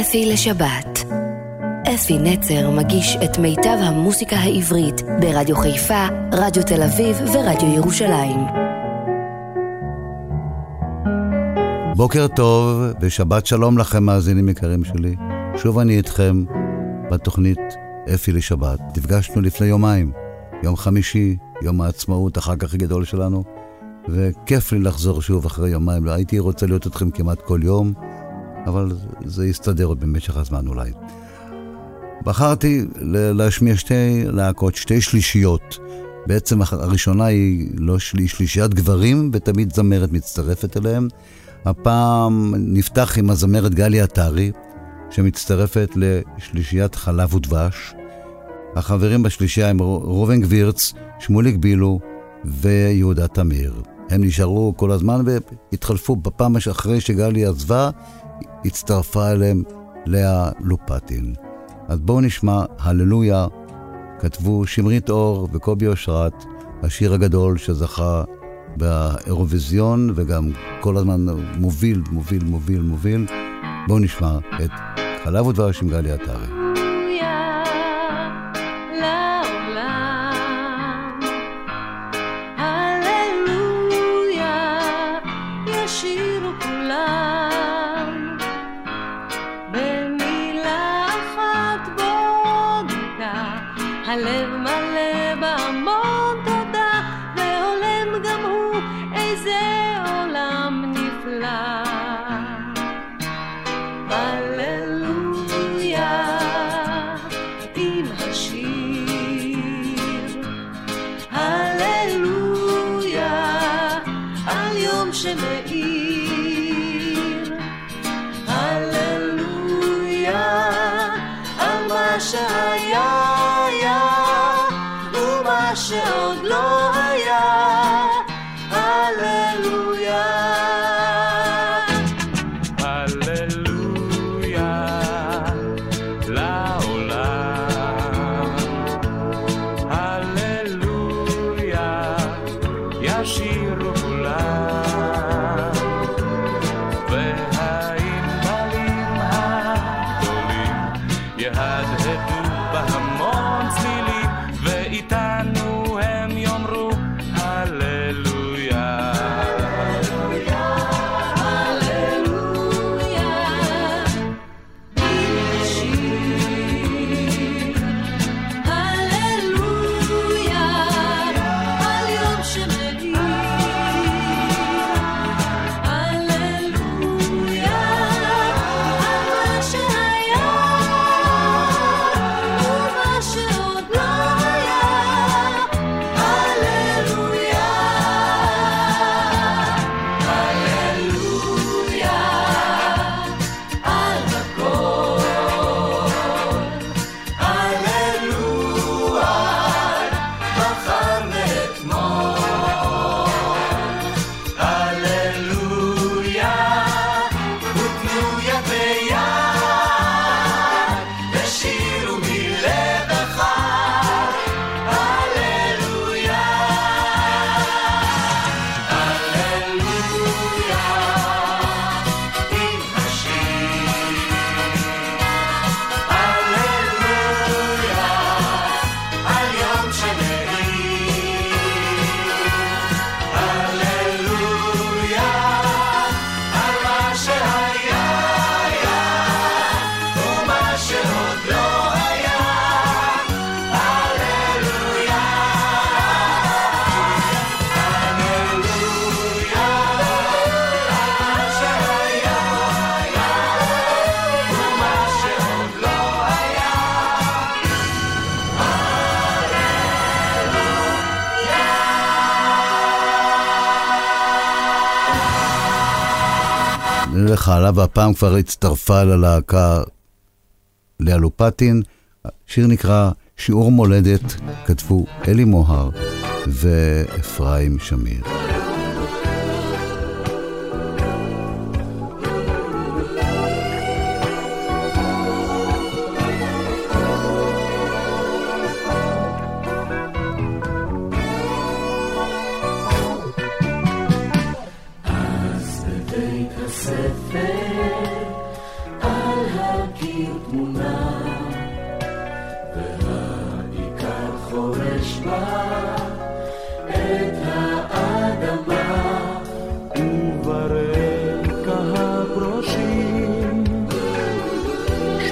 אפי לשבת. אפי נצר מגיש את מיטב המוסיקה העברית ברדיו חיפה, רדיו תל אביב ורדיו ירושלים. בוקר טוב ושבת שלום לכם, מאזינים יקרים שלי. שוב אני איתכם בתוכנית אפי לשבת. נפגשנו לפני יומיים, יום חמישי, יום העצמאות, החג הכי גדול שלנו, וכיף לי לחזור שוב אחרי יומיים. לא הייתי רוצה להיות איתכם כמעט כל יום, אבל זה יסתדר עוד במשך הזמן אולי. בחרתי להשמיע שתי להקות, שתי שלישיות. בעצם הראשונה היא לא שלי, שלישיית גברים, ותמיד זמרת מצטרפת אליהם. הפעם נפתח עם הזמרת גלי עטרי, שמצטרפת לשלישיית חלב ודבש. החברים בשלישייה הם ראובן גבירץ, שמוליק בילו ויהודה תמיר. הם נשארו כל הזמן והתחלפו בפעם אחרי שגלי עזבה, הצטרפה אליהם לאה לופטין. אז בואו נשמע הללויה, כתבו שמרית אור וקובי אושרת, השיר הגדול שזכה באירוויזיון וגם כל הזמן מוביל, מוביל, מוביל, מוביל. בואו נשמע את חלב ודבש עם גלי עטרי. Bye. לך עליו, והפעם כבר הצטרפה ללהקה לאלופטין. שיר נקרא שיעור מולדת, כתבו אלי מוהר ואפרים שמיר.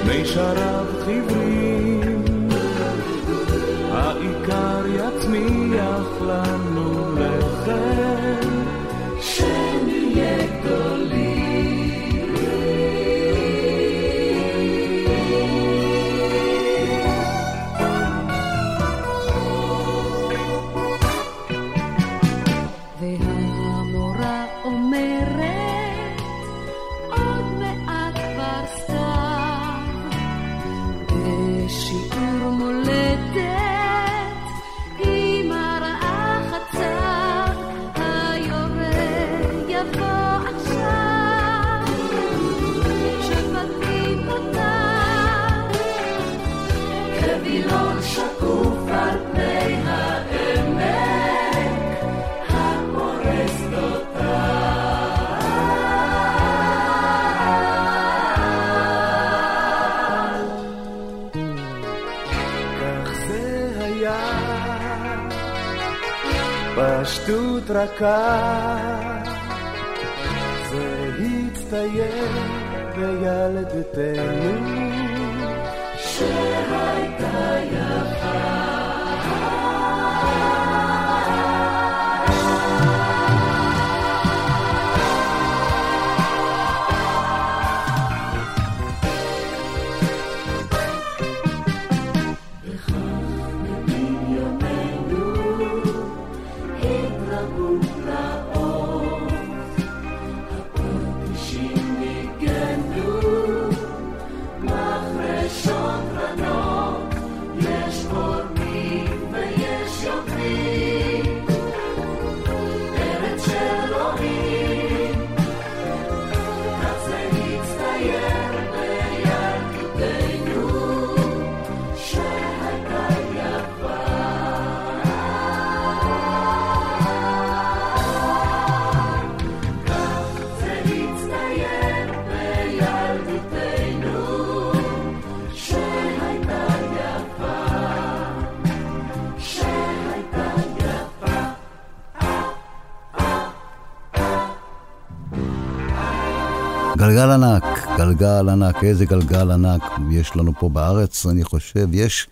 מי שרב חיוורים, רכה, זה הצטייר בילדותנו, גלגל ענק, איזה גלגל ענק יש לנו פה בארץ, אני חושב, יש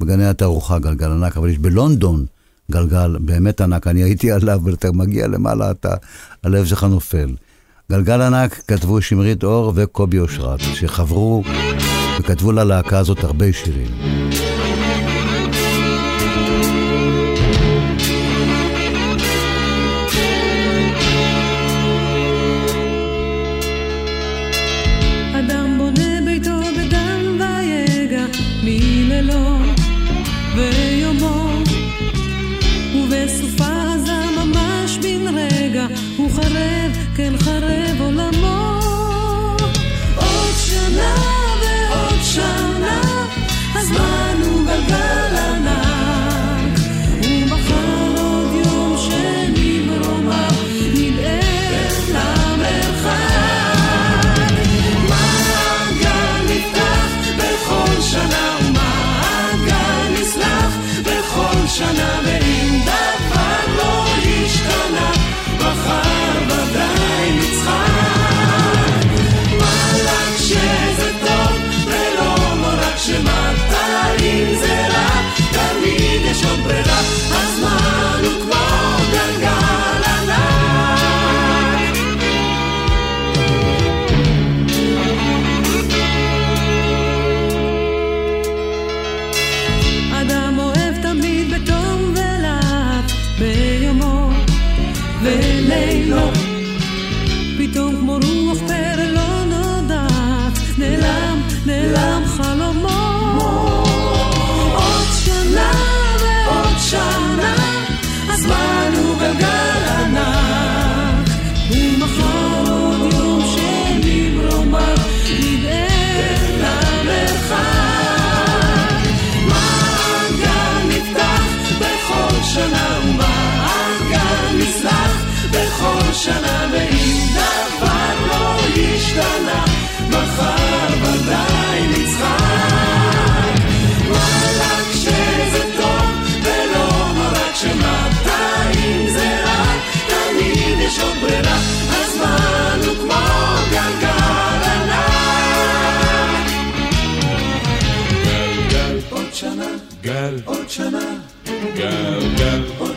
בגני התערוכה גלגל ענק, אבל יש בלונדון גלגל באמת ענק, אני הייתי עליו, ואתה מגיע למעלה, אתה, הלב שלך נופל. גלגל ענק כתבו שמרית אור וקובי אושרת, שחברו וכתבו ללהקה הזאת הרבה שירים.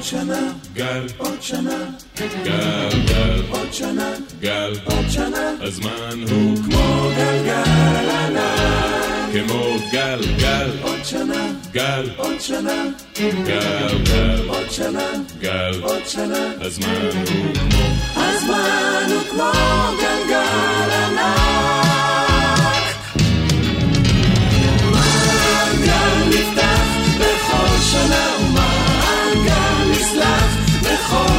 שנה, גל, עוד שנה, גל, גל, עוד שנה, גל, עוד שנה, הזמן הוא כמו גלגל עליי, כמו גל, גל, עוד שנה, גל, עוד שנה, גל, גל, עוד שנה, גל, עוד שנה, הזמן הוא כמו, הזמן הוא כמו גלגל ענק. מעגל נפתח בכל שנה?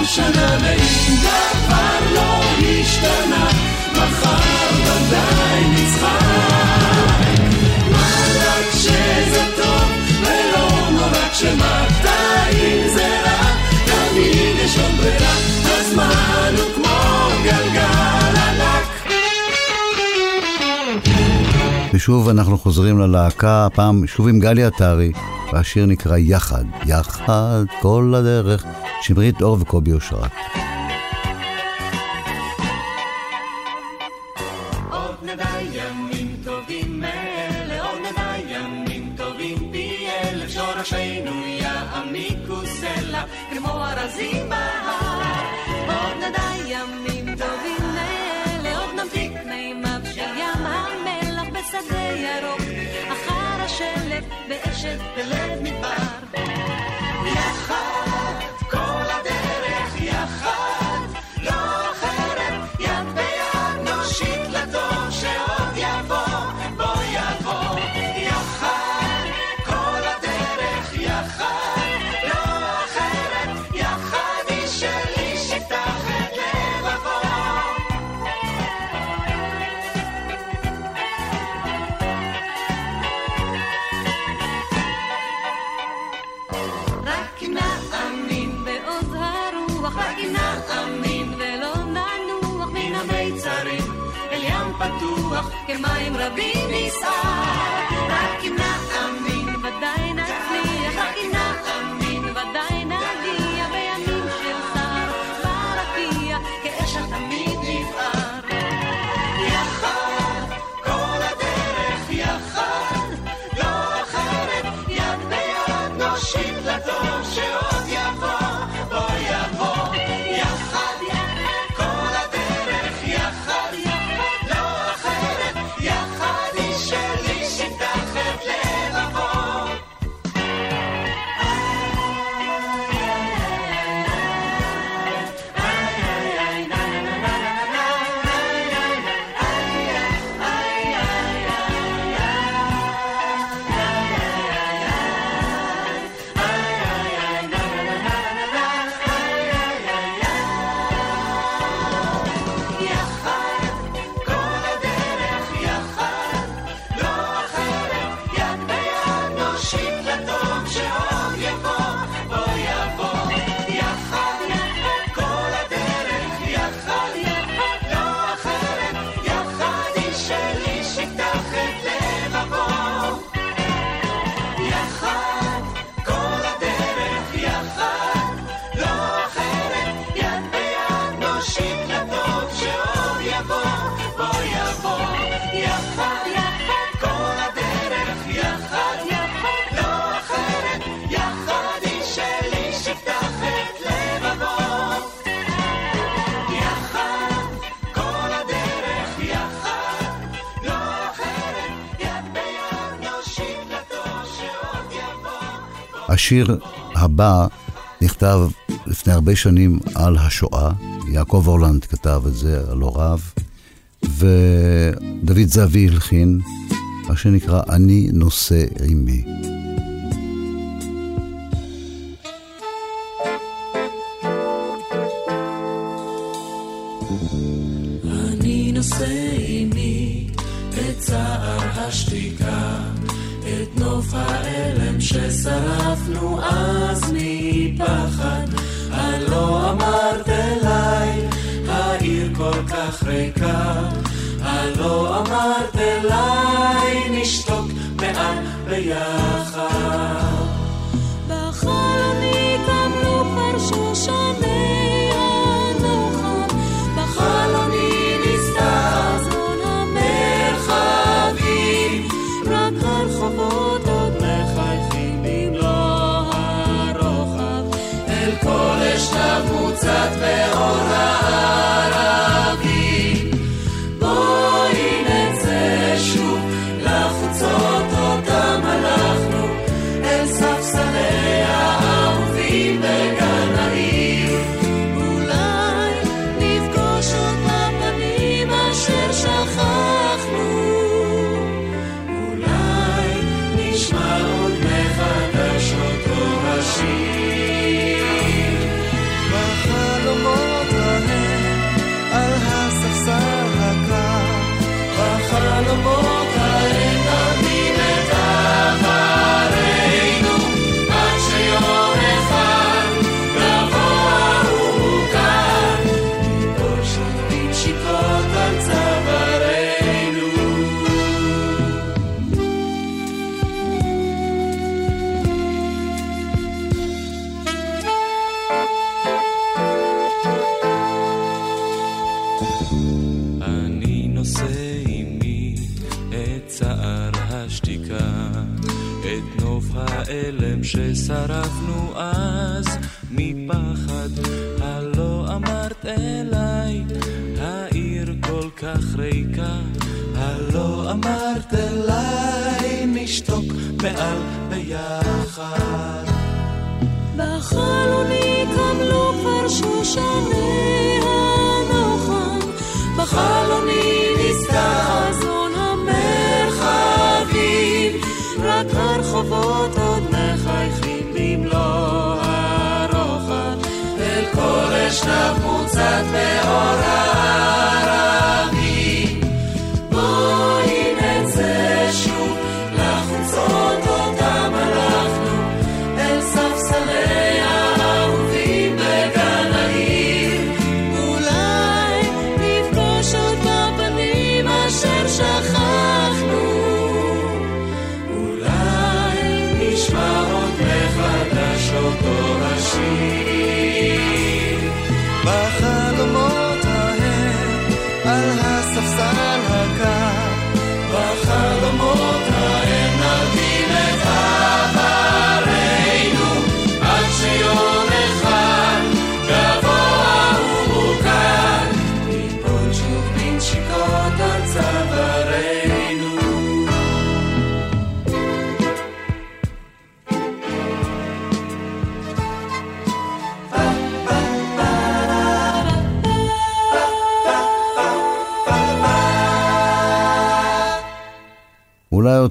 שנה ואם דבר לא השתנה, מחר ודאי נצחק. מה רק שזה טוב ולא נורא כשמתיים זה רע, תמיד יש עוד ברירה, הזמן הוא... אוקיי, ושוב אנחנו חוזרים ללהקה, הפעם שוב עם גלי עטרי, והשיר נקרא יחד, יחד כל הדרך, שמרית אור וקובי אושרת. ומים רבים ניסה. השיר הבא נכתב לפני הרבה שנים על השואה. יעקב אורלנד כתב את זה על הוריו, ודוד זהבי הלחין, מה שנקרא "אני נושא עימי".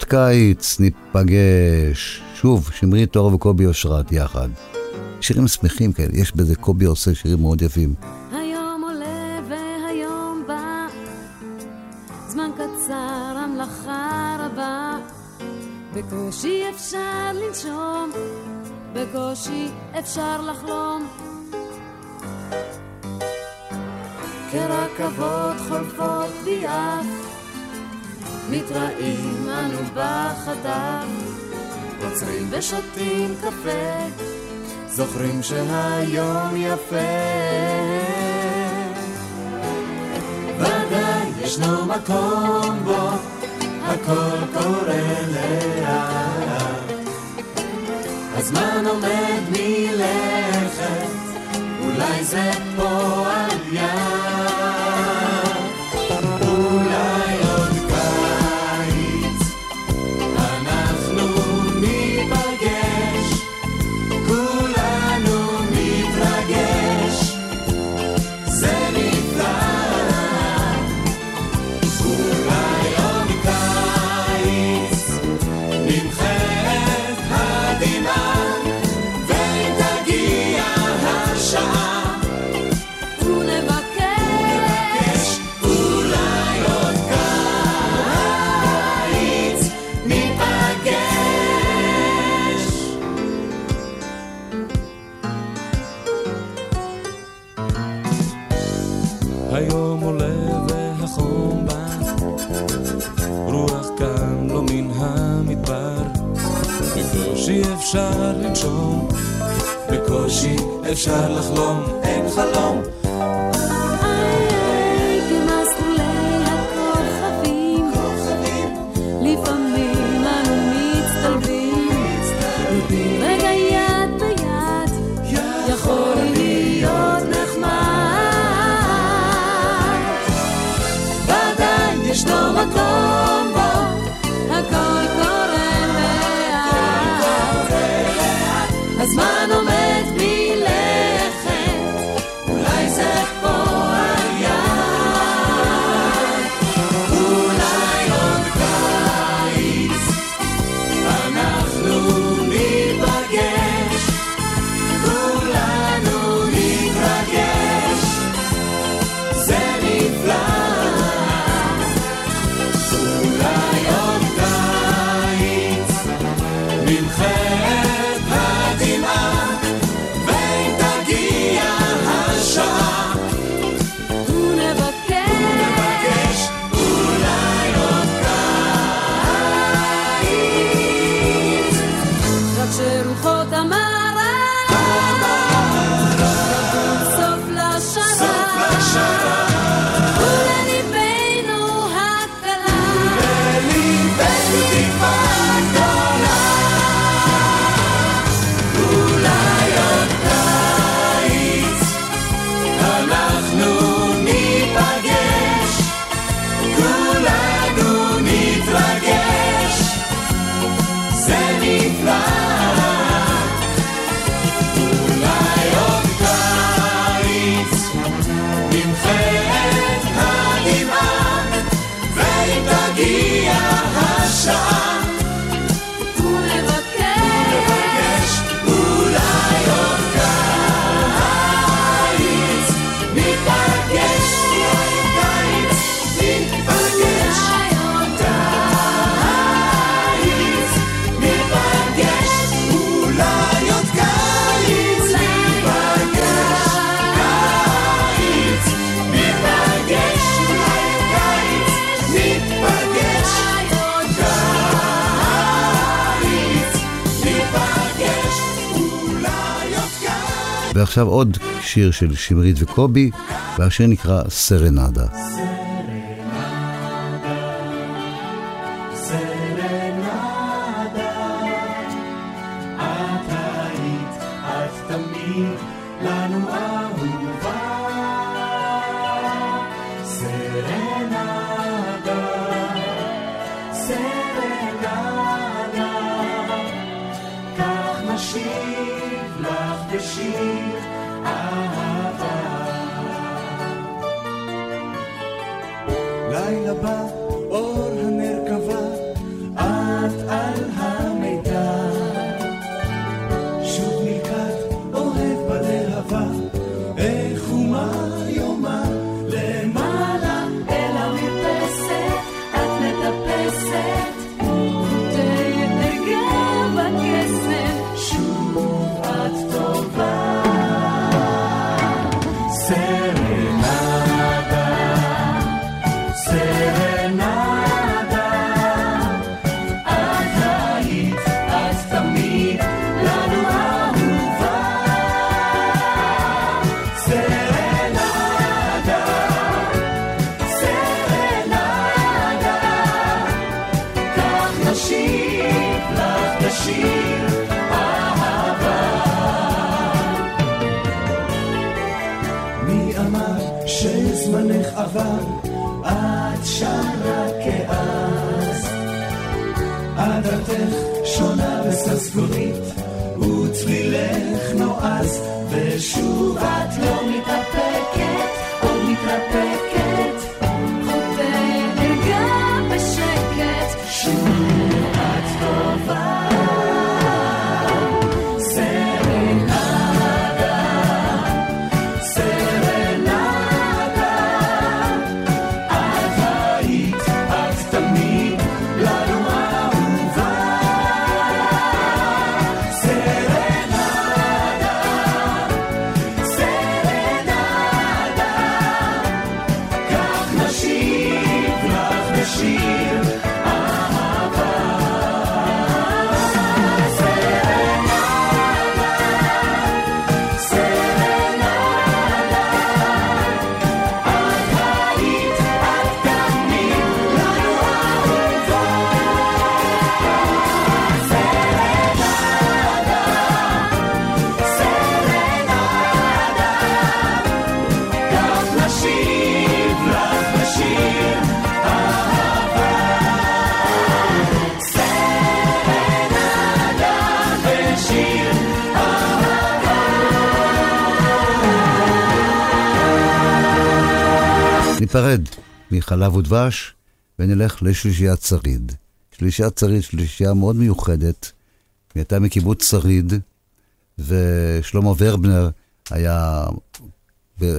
קיץ ניפגש. שוב, שמרי תואר וקובי אושרת יחד. שירים שמחים כאלה, יש בזה קובי עושה שירים מאוד יפים. שהיום יפה. ודאי ישנו מקום בו הכל קורה לאט. הזמן עומד מלכת, אולי זה ממך ועכשיו עוד שיר של שמרית וקובי, והשיר נקרא סרנדה. ניפרד מחלב ודבש ונלך לשלישיית שריד. שלישיית שריד, שלישייה מאוד מיוחדת, היא הייתה מקיבוץ שריד, ושלמה ורבנר היה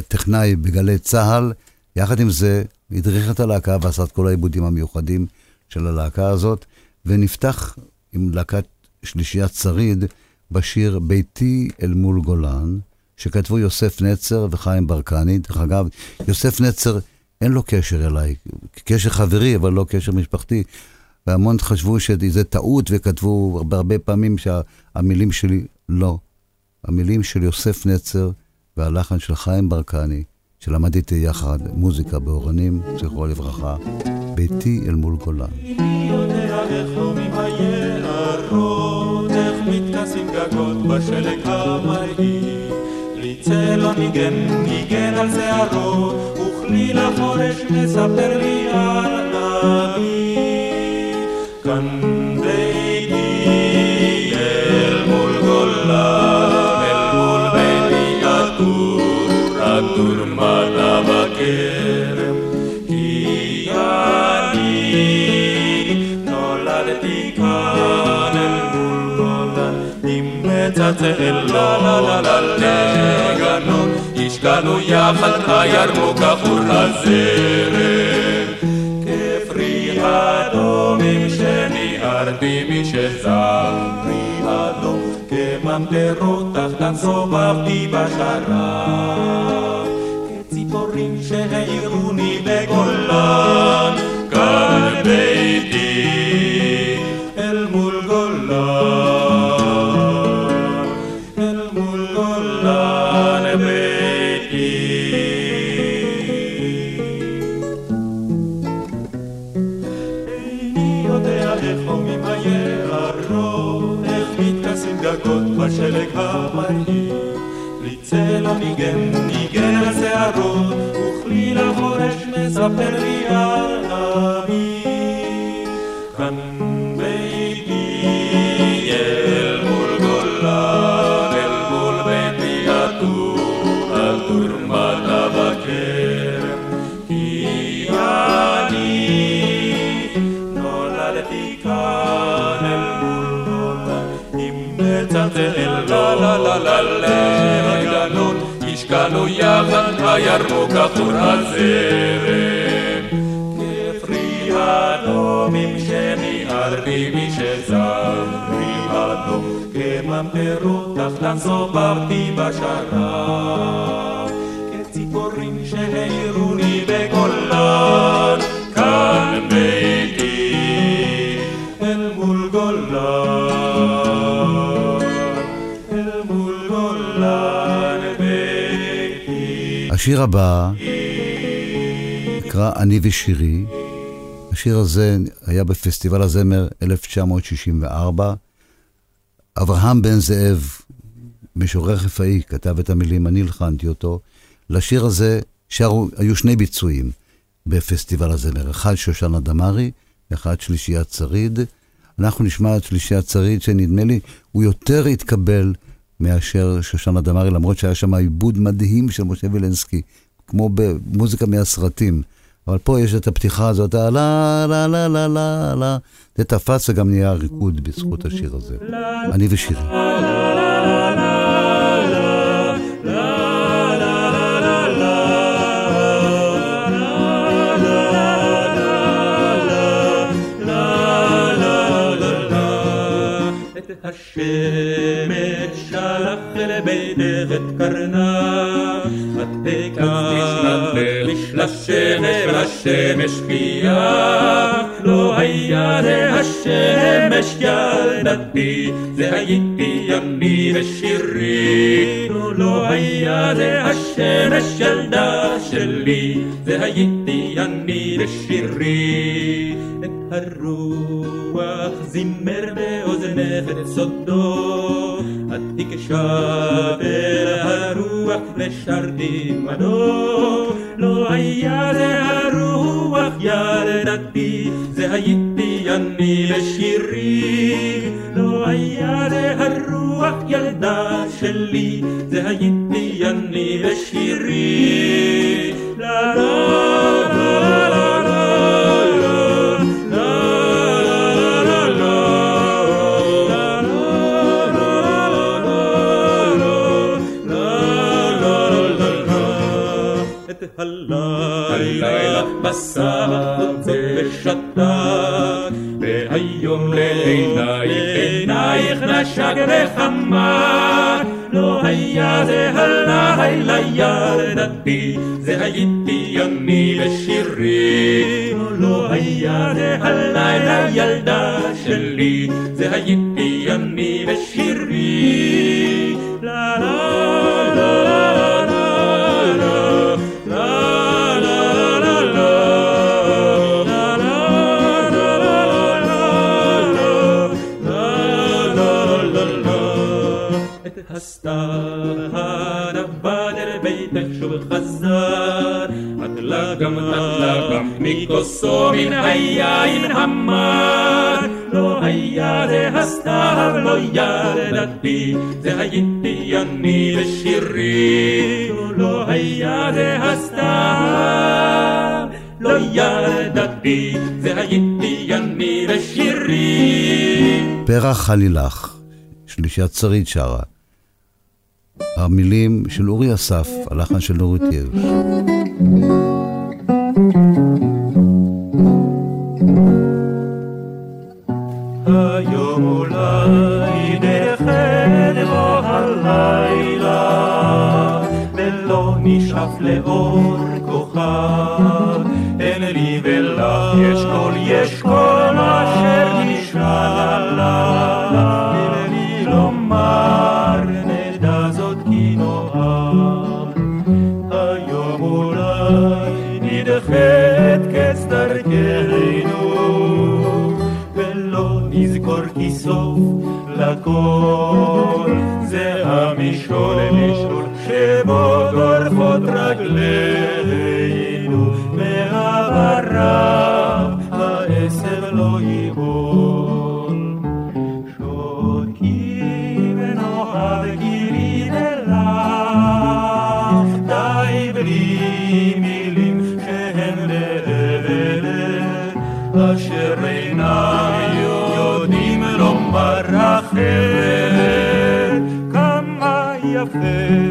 טכנאי בגלי צה"ל, יחד עם זה הדריך את הלהקה ועשה את כל העיבודים המיוחדים של הלהקה הזאת, ונפתח עם להקת שלישיית שריד בשיר ביתי אל מול גולן, שכתבו יוסף נצר וחיים ברקני. דרך אגב, יוסף נצר, אין לו קשר אליי, קשר חברי, אבל לא קשר משפחתי. והמון חשבו שזה טעות וכתבו הרבה, פעמים שהמילים שלי, לא. המילים של יוסף נצר והלחן של חיים ברקני, שלמד איתי יחד מוזיקה באורנים, זכרו לברכה, ביתי אל מול גולן. גגות בשלג המרהיב. לי צלע ניגן, ניגן על שערו, וכלי לחורש מספר לי על אבי. כאן ביתי אל מול גולן, אל מול ביתי עטור, עטור מטה בכרם. לא לה לה לגנות, השקענו יחד הירמוק עבור הזרם. כפרי אדומים שניערתי משזרי אדום, כממטרות תחתן סובבתי בשרב. כציפורים שהעירוני בגולן, כאן ביתי le kavari li tsela migen migen se arot u khli la khoresh mesaper li al לה לה לה הגנות, השקענו יחד הירוק עטור הזרם. כפרי אדומים שניערתי משזרי אדום, כממטרות תחתן סובבתי בשרב. כציפורים שהעירוני בגולן, כאן השיר הבא נקרא "אני ושירי". השיר הזה היה בפסטיבל הזמר 1964. אברהם בן זאב, משורר חיפאי, כתב את המילים, אני הלחנתי אותו. לשיר הזה שרו, היו שני ביצועים בפסטיבל הזמר, אחד שושנה דמארי, אחד שלישיית שריד. אנחנו נשמע את שלישיית שריד, שנדמה לי, הוא יותר התקבל מאשר שושנה דמארי, למרות שהיה שם עיבוד מדהים של משה וילנסקי, כמו במוזיקה מהסרטים. אבל פה יש את הפתיחה הזאת, לה לה לה לה לה לה. זה תפס וגם נהיה ריקוד בזכות השיר הזה. אני ושירי. השמש שלח אל ביתך את קרנה, ותקח לשלשם השמש חייה. לא היה זה השמש ילדתי, זה הייתי אני ושירי. לא היה זה השמש ילדה שלי, זה הייתי אני ושירי. הרוח זימר באוזנך את סודו, את תקשב אל הרוח ושרתי עמדו. לא היה זה הרוח ילדתי, זה הייתי אני ושירי. לא היה זה הרוח ילדה שלי, זה הייתי אני ושירי. לה לה לה הלילה בסף ושתק, והיום לעינייך, עינייך נשק וחמק. לא היה זה הלילה ילדתי, זה הייתי אני ושירי. לא היה זה הלילה ילדה שלי, זה הייתי אני ושירי. לה לה לה לה הסתיו הנבדר ביתך שוב חזר, עטלה גם עטלה גם מכוסו מן היין המר. לא היה הסתיו, לא ילדתי, זה הייתי אני ושירי. לא היה הסתיו, לא ילדתי, זה הייתי אני ושירי. פרח חלילך, שלישיית שריד שרה. המילים של אורי אסף, הלחן של נורית הירש. היום אולי דרכן בו הלילה, ולא נשאף לאור כוכב. אין לי ולך יש כל אשר נשאר לה. הכל, זה המישור שבו גורפות רגלינו מהברק. café.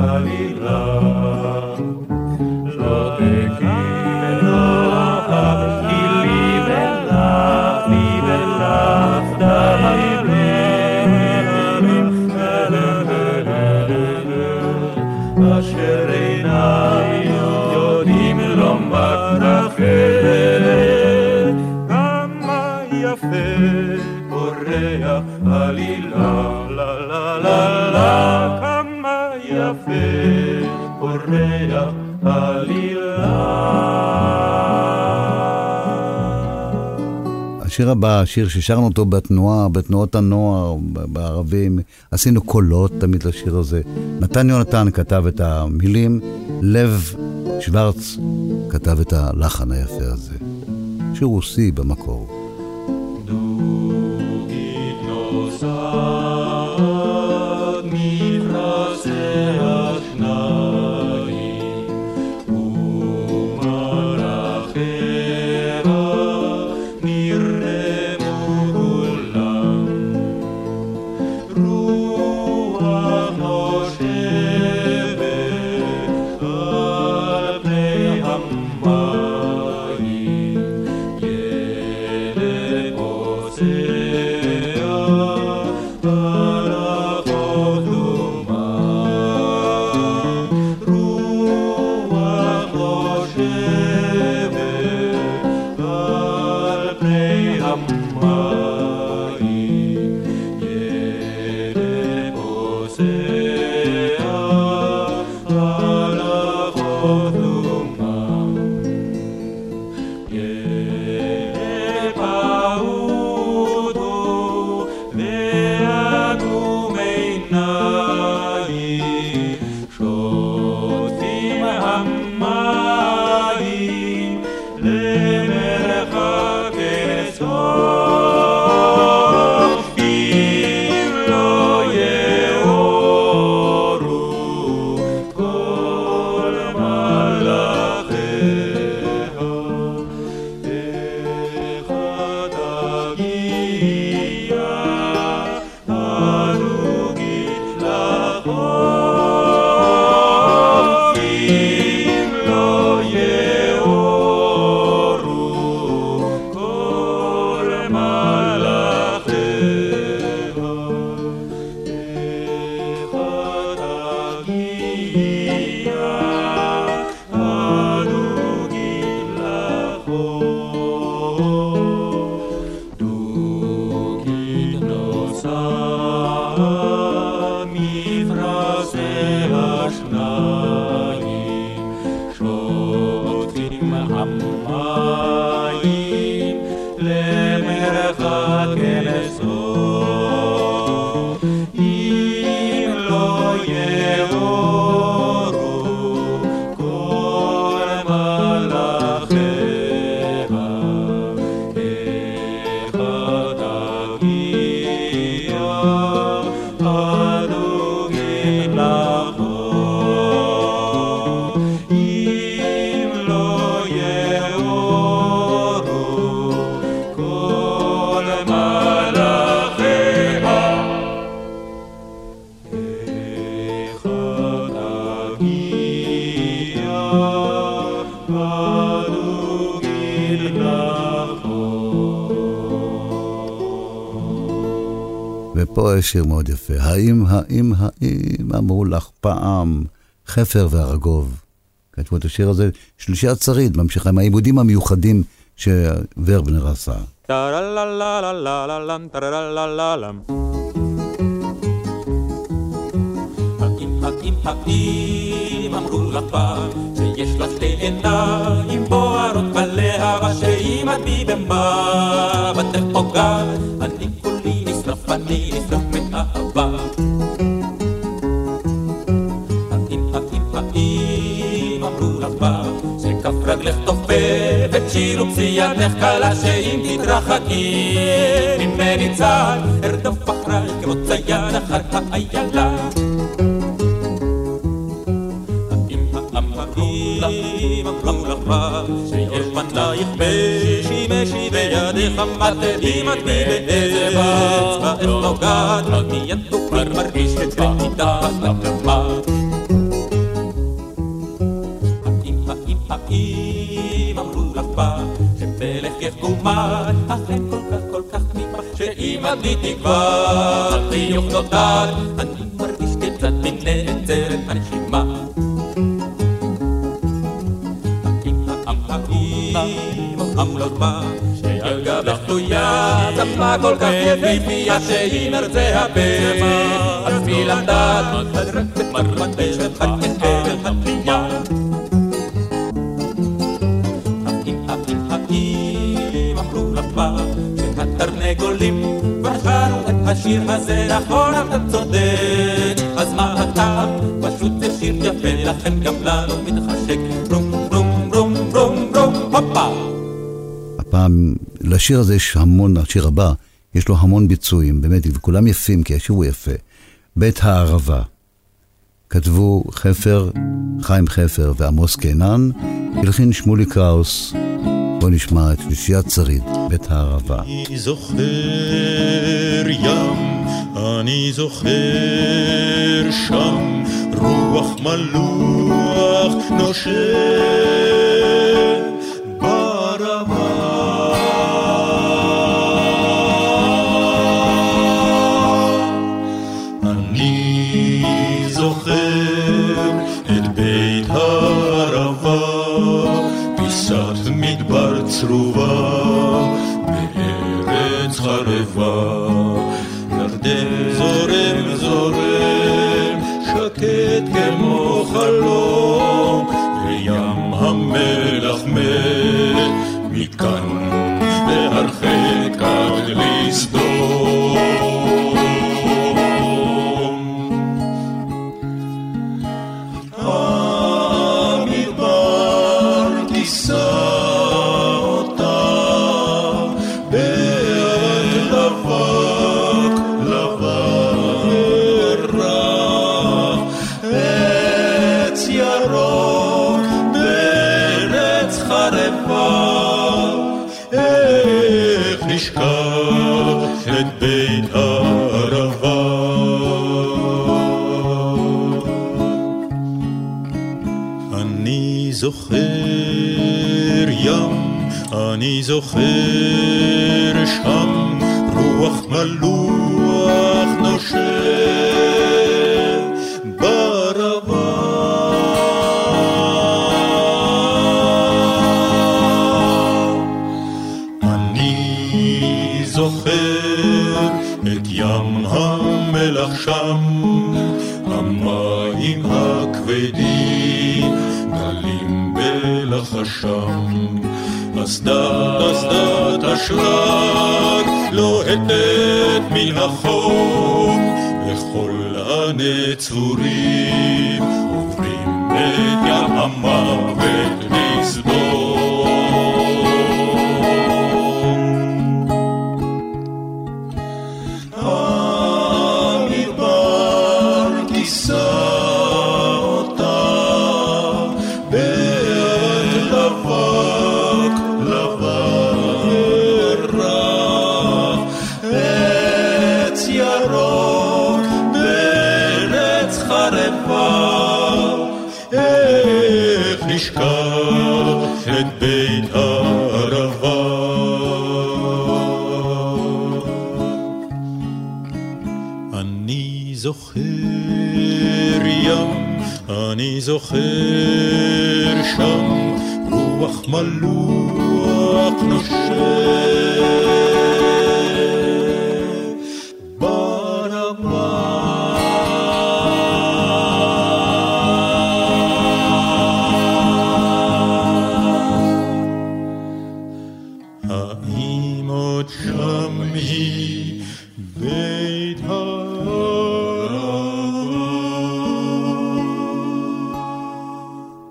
Malila. השיר הבא, שיר ששרנו אותו בתנועה, בתנועות הנוער, בערבים, עשינו קולות תמיד לשיר הזה. נתן יונתן כתב את המילים, לב שוורץ כתב את הלחן היפה הזה. שיר רוסי במקור. יש שיר מאוד יפה. האם, האם, האם אמרו לך פעם חפר וארגוב. כתבו את השיר הזה, שלישיית שריד, ממשיכה עם העיבודים המיוחדים שוורבנר עשה. האם, אמרו לך פעם שיש לה שתי עיניים בוערות בלהבה שאם את בי במבטך פוגעת אני כולי נשרף, אני נשרף מאהבה האם, האם, האם אמרו לך פעם שכף רגלך תופפת שיר ופסייתך קלה שאם תתרחקי. ממני צעד ארדוף אחרייך כמו צייד אחר האיילה. האם אמרו לך פעם שיש פנייך משי וידיך מטדים את בי באצבע את נוגעת מיד כבר מרגיש את מתחת לאדמה האם האם האם אמרו לך פעם שמלך יחומן אכן כל כך כל כך נמרח שאם את לי תקווה החיוך נודד אני מרגיש כיצד בי נעצרת הנשימה אמלות בה, שעל גבך תלויה, צפה כל כך יפיפייה שהיא מרצה הבן, אז מי לדעת, לך פעם, שהתרנגולים כבר שרו את השיר הזה, נכון אתה צודק, אז מה הטעם, פשוט זה שיר יפה, לכן גם לנו מתחשק, ברום ברום ברום ברום ברום, הופה. הפעם, לשיר הזה יש המון, השיר הבא, יש לו המון ביצועים, באמת, וכולם יפים, כי השיר הוא יפה. בית הערבה. כתבו חפר, חיים חפר ועמוס קינן, הלחין שמולי קראוס. בואו נשמע את שלישיית שריד, בית הערבה. אני זוכר ים, אני זוכר שם, רוח מלוח נושם חרבה. ירדן זורם זורם, שקט כמו חלום, וים המלח מת, מכאן להרחק עד לסדום. את בית הערבה אני זוכר ים, אני זוכר שם רוח מלוח אסדת, אסדת אשלג לוהטת מן החום, וכל הנצורים עוברים את ים המוות נשכח את בית הערבה זוכר ים, אני זוכר שם רוח מלוח נושם.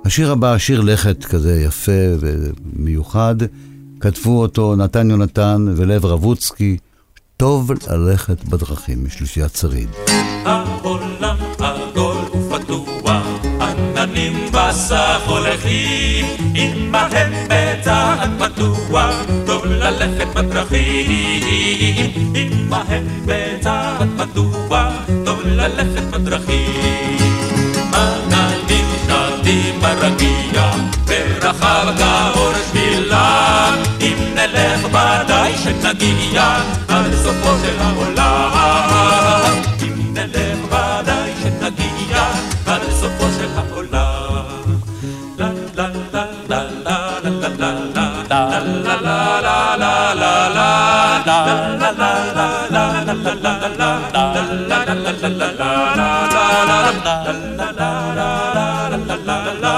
השיר הבא, שיר לכת כזה יפה ומיוחד, כתבו אותו נתן יונתן ולב רבוצקי, טוב ללכת בדרכים, משלישיית שריד. העולם עגול ופתוח, עננים בסך הולכים, עמהם בצעד פתוח, טוב ללכת בדרכים, עמהם בצעד פתוח, טוב ללכת בדרכים. ברגיע, ורחב כאור שבילה, אם נלך ודאי שנגיע עד סופו של העולם.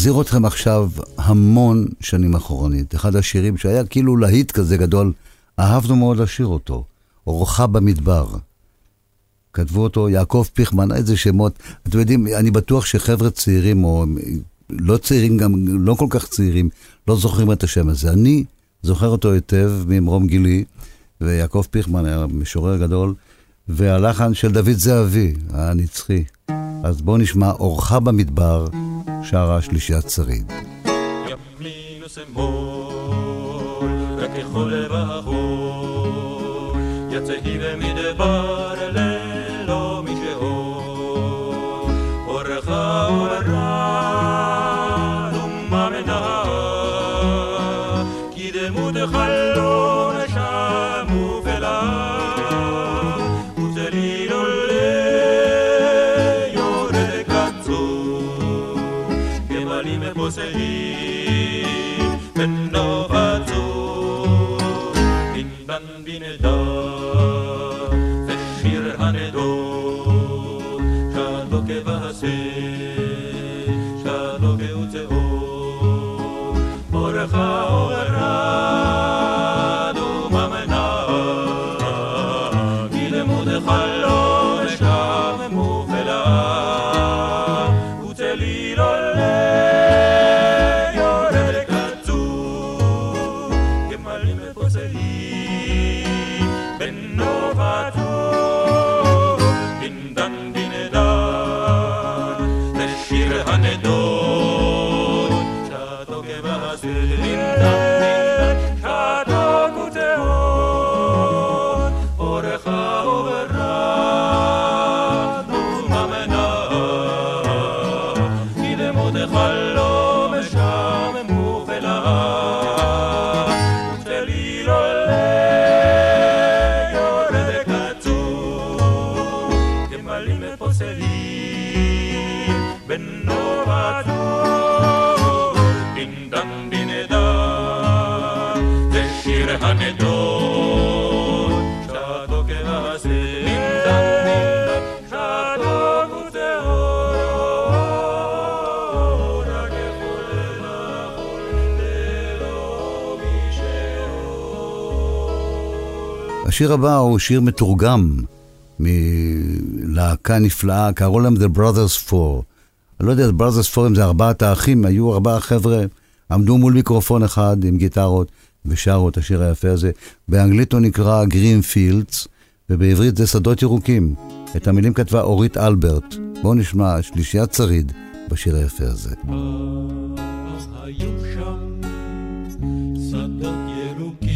מחזיר אתכם עכשיו המון שנים אחורנית. אחד השירים שהיה כאילו להיט כזה גדול, אהבנו מאוד לשיר אותו. אורחה במדבר. כתבו אותו יעקב פיכמן, איזה שמות. אתם יודעים, אני בטוח שחבר'ה צעירים, או לא צעירים, גם לא כל כך צעירים, לא זוכרים את השם הזה. אני זוכר אותו היטב ממרום גילי, ויעקב פיכמן היה משורר גדול, והלחן של דוד זהבי, הנצחי. אז בואו נשמע אורחה במדבר, שרה שלישיית שריד. ימין ושמאל, רק לבחור, יצאי במדבר filter השיר הבא הוא שיר מתורגם מלהקה נפלאה, קראו להם The Brothers Four. אני לא יודע, The Brothers Four אם זה ארבעת האחים, היו ארבעה חבר'ה, עמדו מול מיקרופון אחד עם גיטרות ושרו את השיר היפה הזה. באנגלית הוא נקרא Green Fields, ובעברית זה שדות ירוקים. את המילים כתבה אורית אלברט. בואו נשמע שלישיית שריד בשיר היפה הזה. היו שם שדות ירוקים,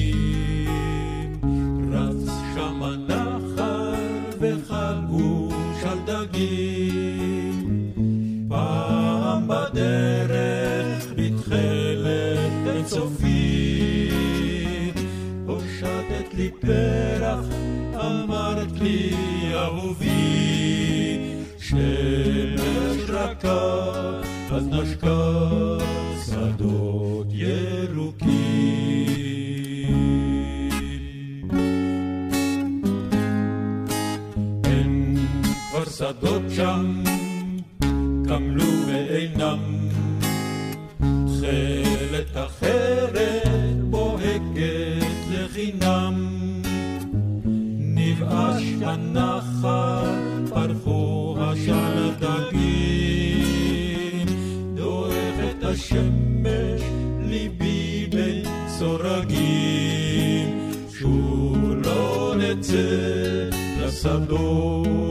אז נשקה שדות ירוקים. אין כבר שדות שם, pensador.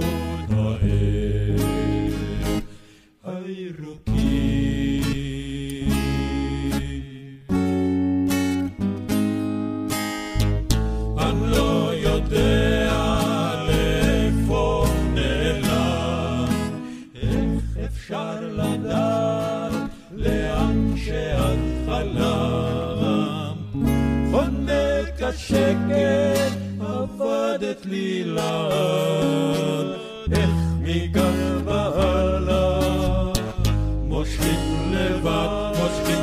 much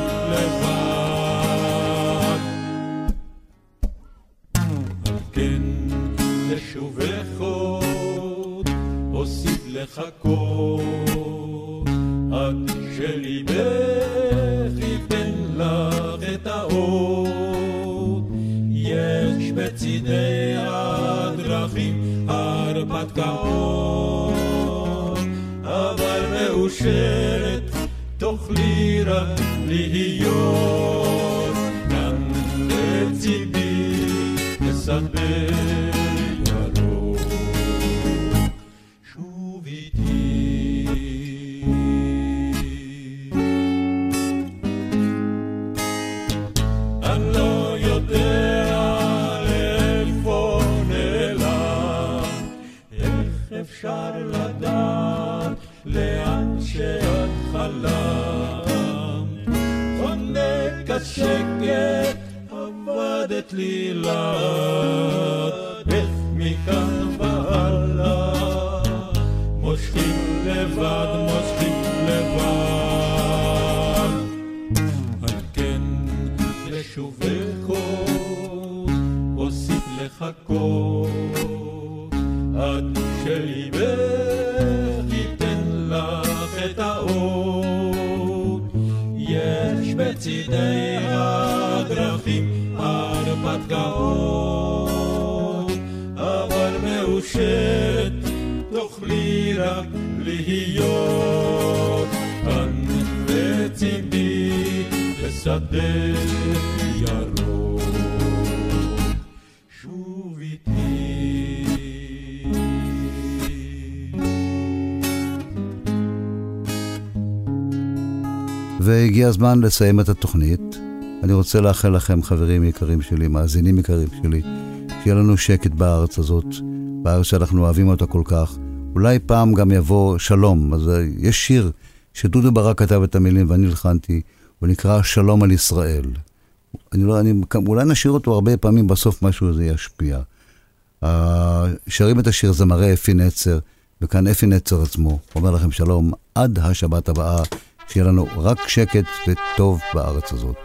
בשדה ירוק שוב איתי והגיע הזמן לסיים את התוכנית. אני רוצה לאחל לכם, חברים יקרים שלי, מאזינים יקרים שלי, שיהיה לנו שקט בארץ הזאת, בארץ שאנחנו אוהבים אותה כל כך. אולי פעם גם יבוא שלום. אז אה, יש שיר שדודו ברק כתב את המילים ואני הלחנתי, הוא נקרא שלום על ישראל. אני לא, אני, אולי נשאיר אותו הרבה פעמים, בסוף משהו הזה ישפיע. שרים את השיר זמרי אפי נצר, וכאן אפי נצר עצמו אומר לכם שלום עד השבת הבאה, שיהיה לנו רק שקט וטוב בארץ הזאת.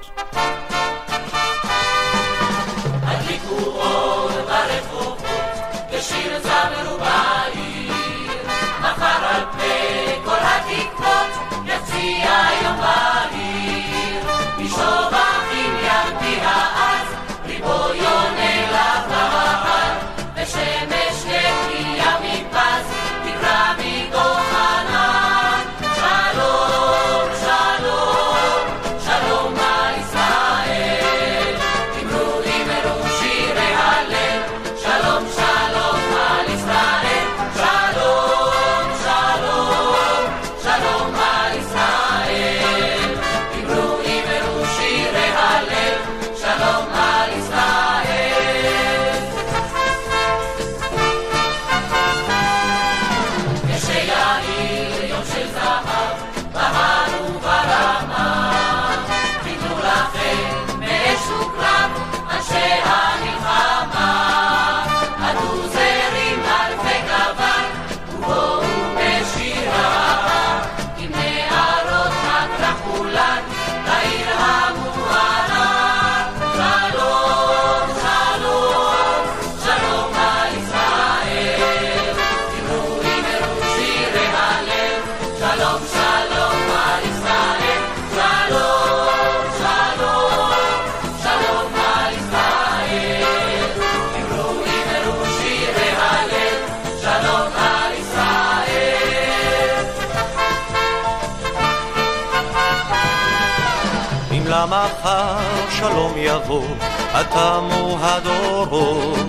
יבוא, עתמו הדורות.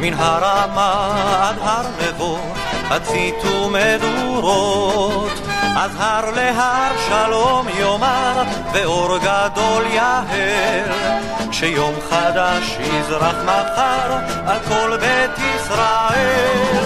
מן הרמה עד הר נבו, הציתו מדורות. אז הר להר שלום יאמר, ואור גדול יהל. כשיום חדש יזרח מחר על כל בית ישראל.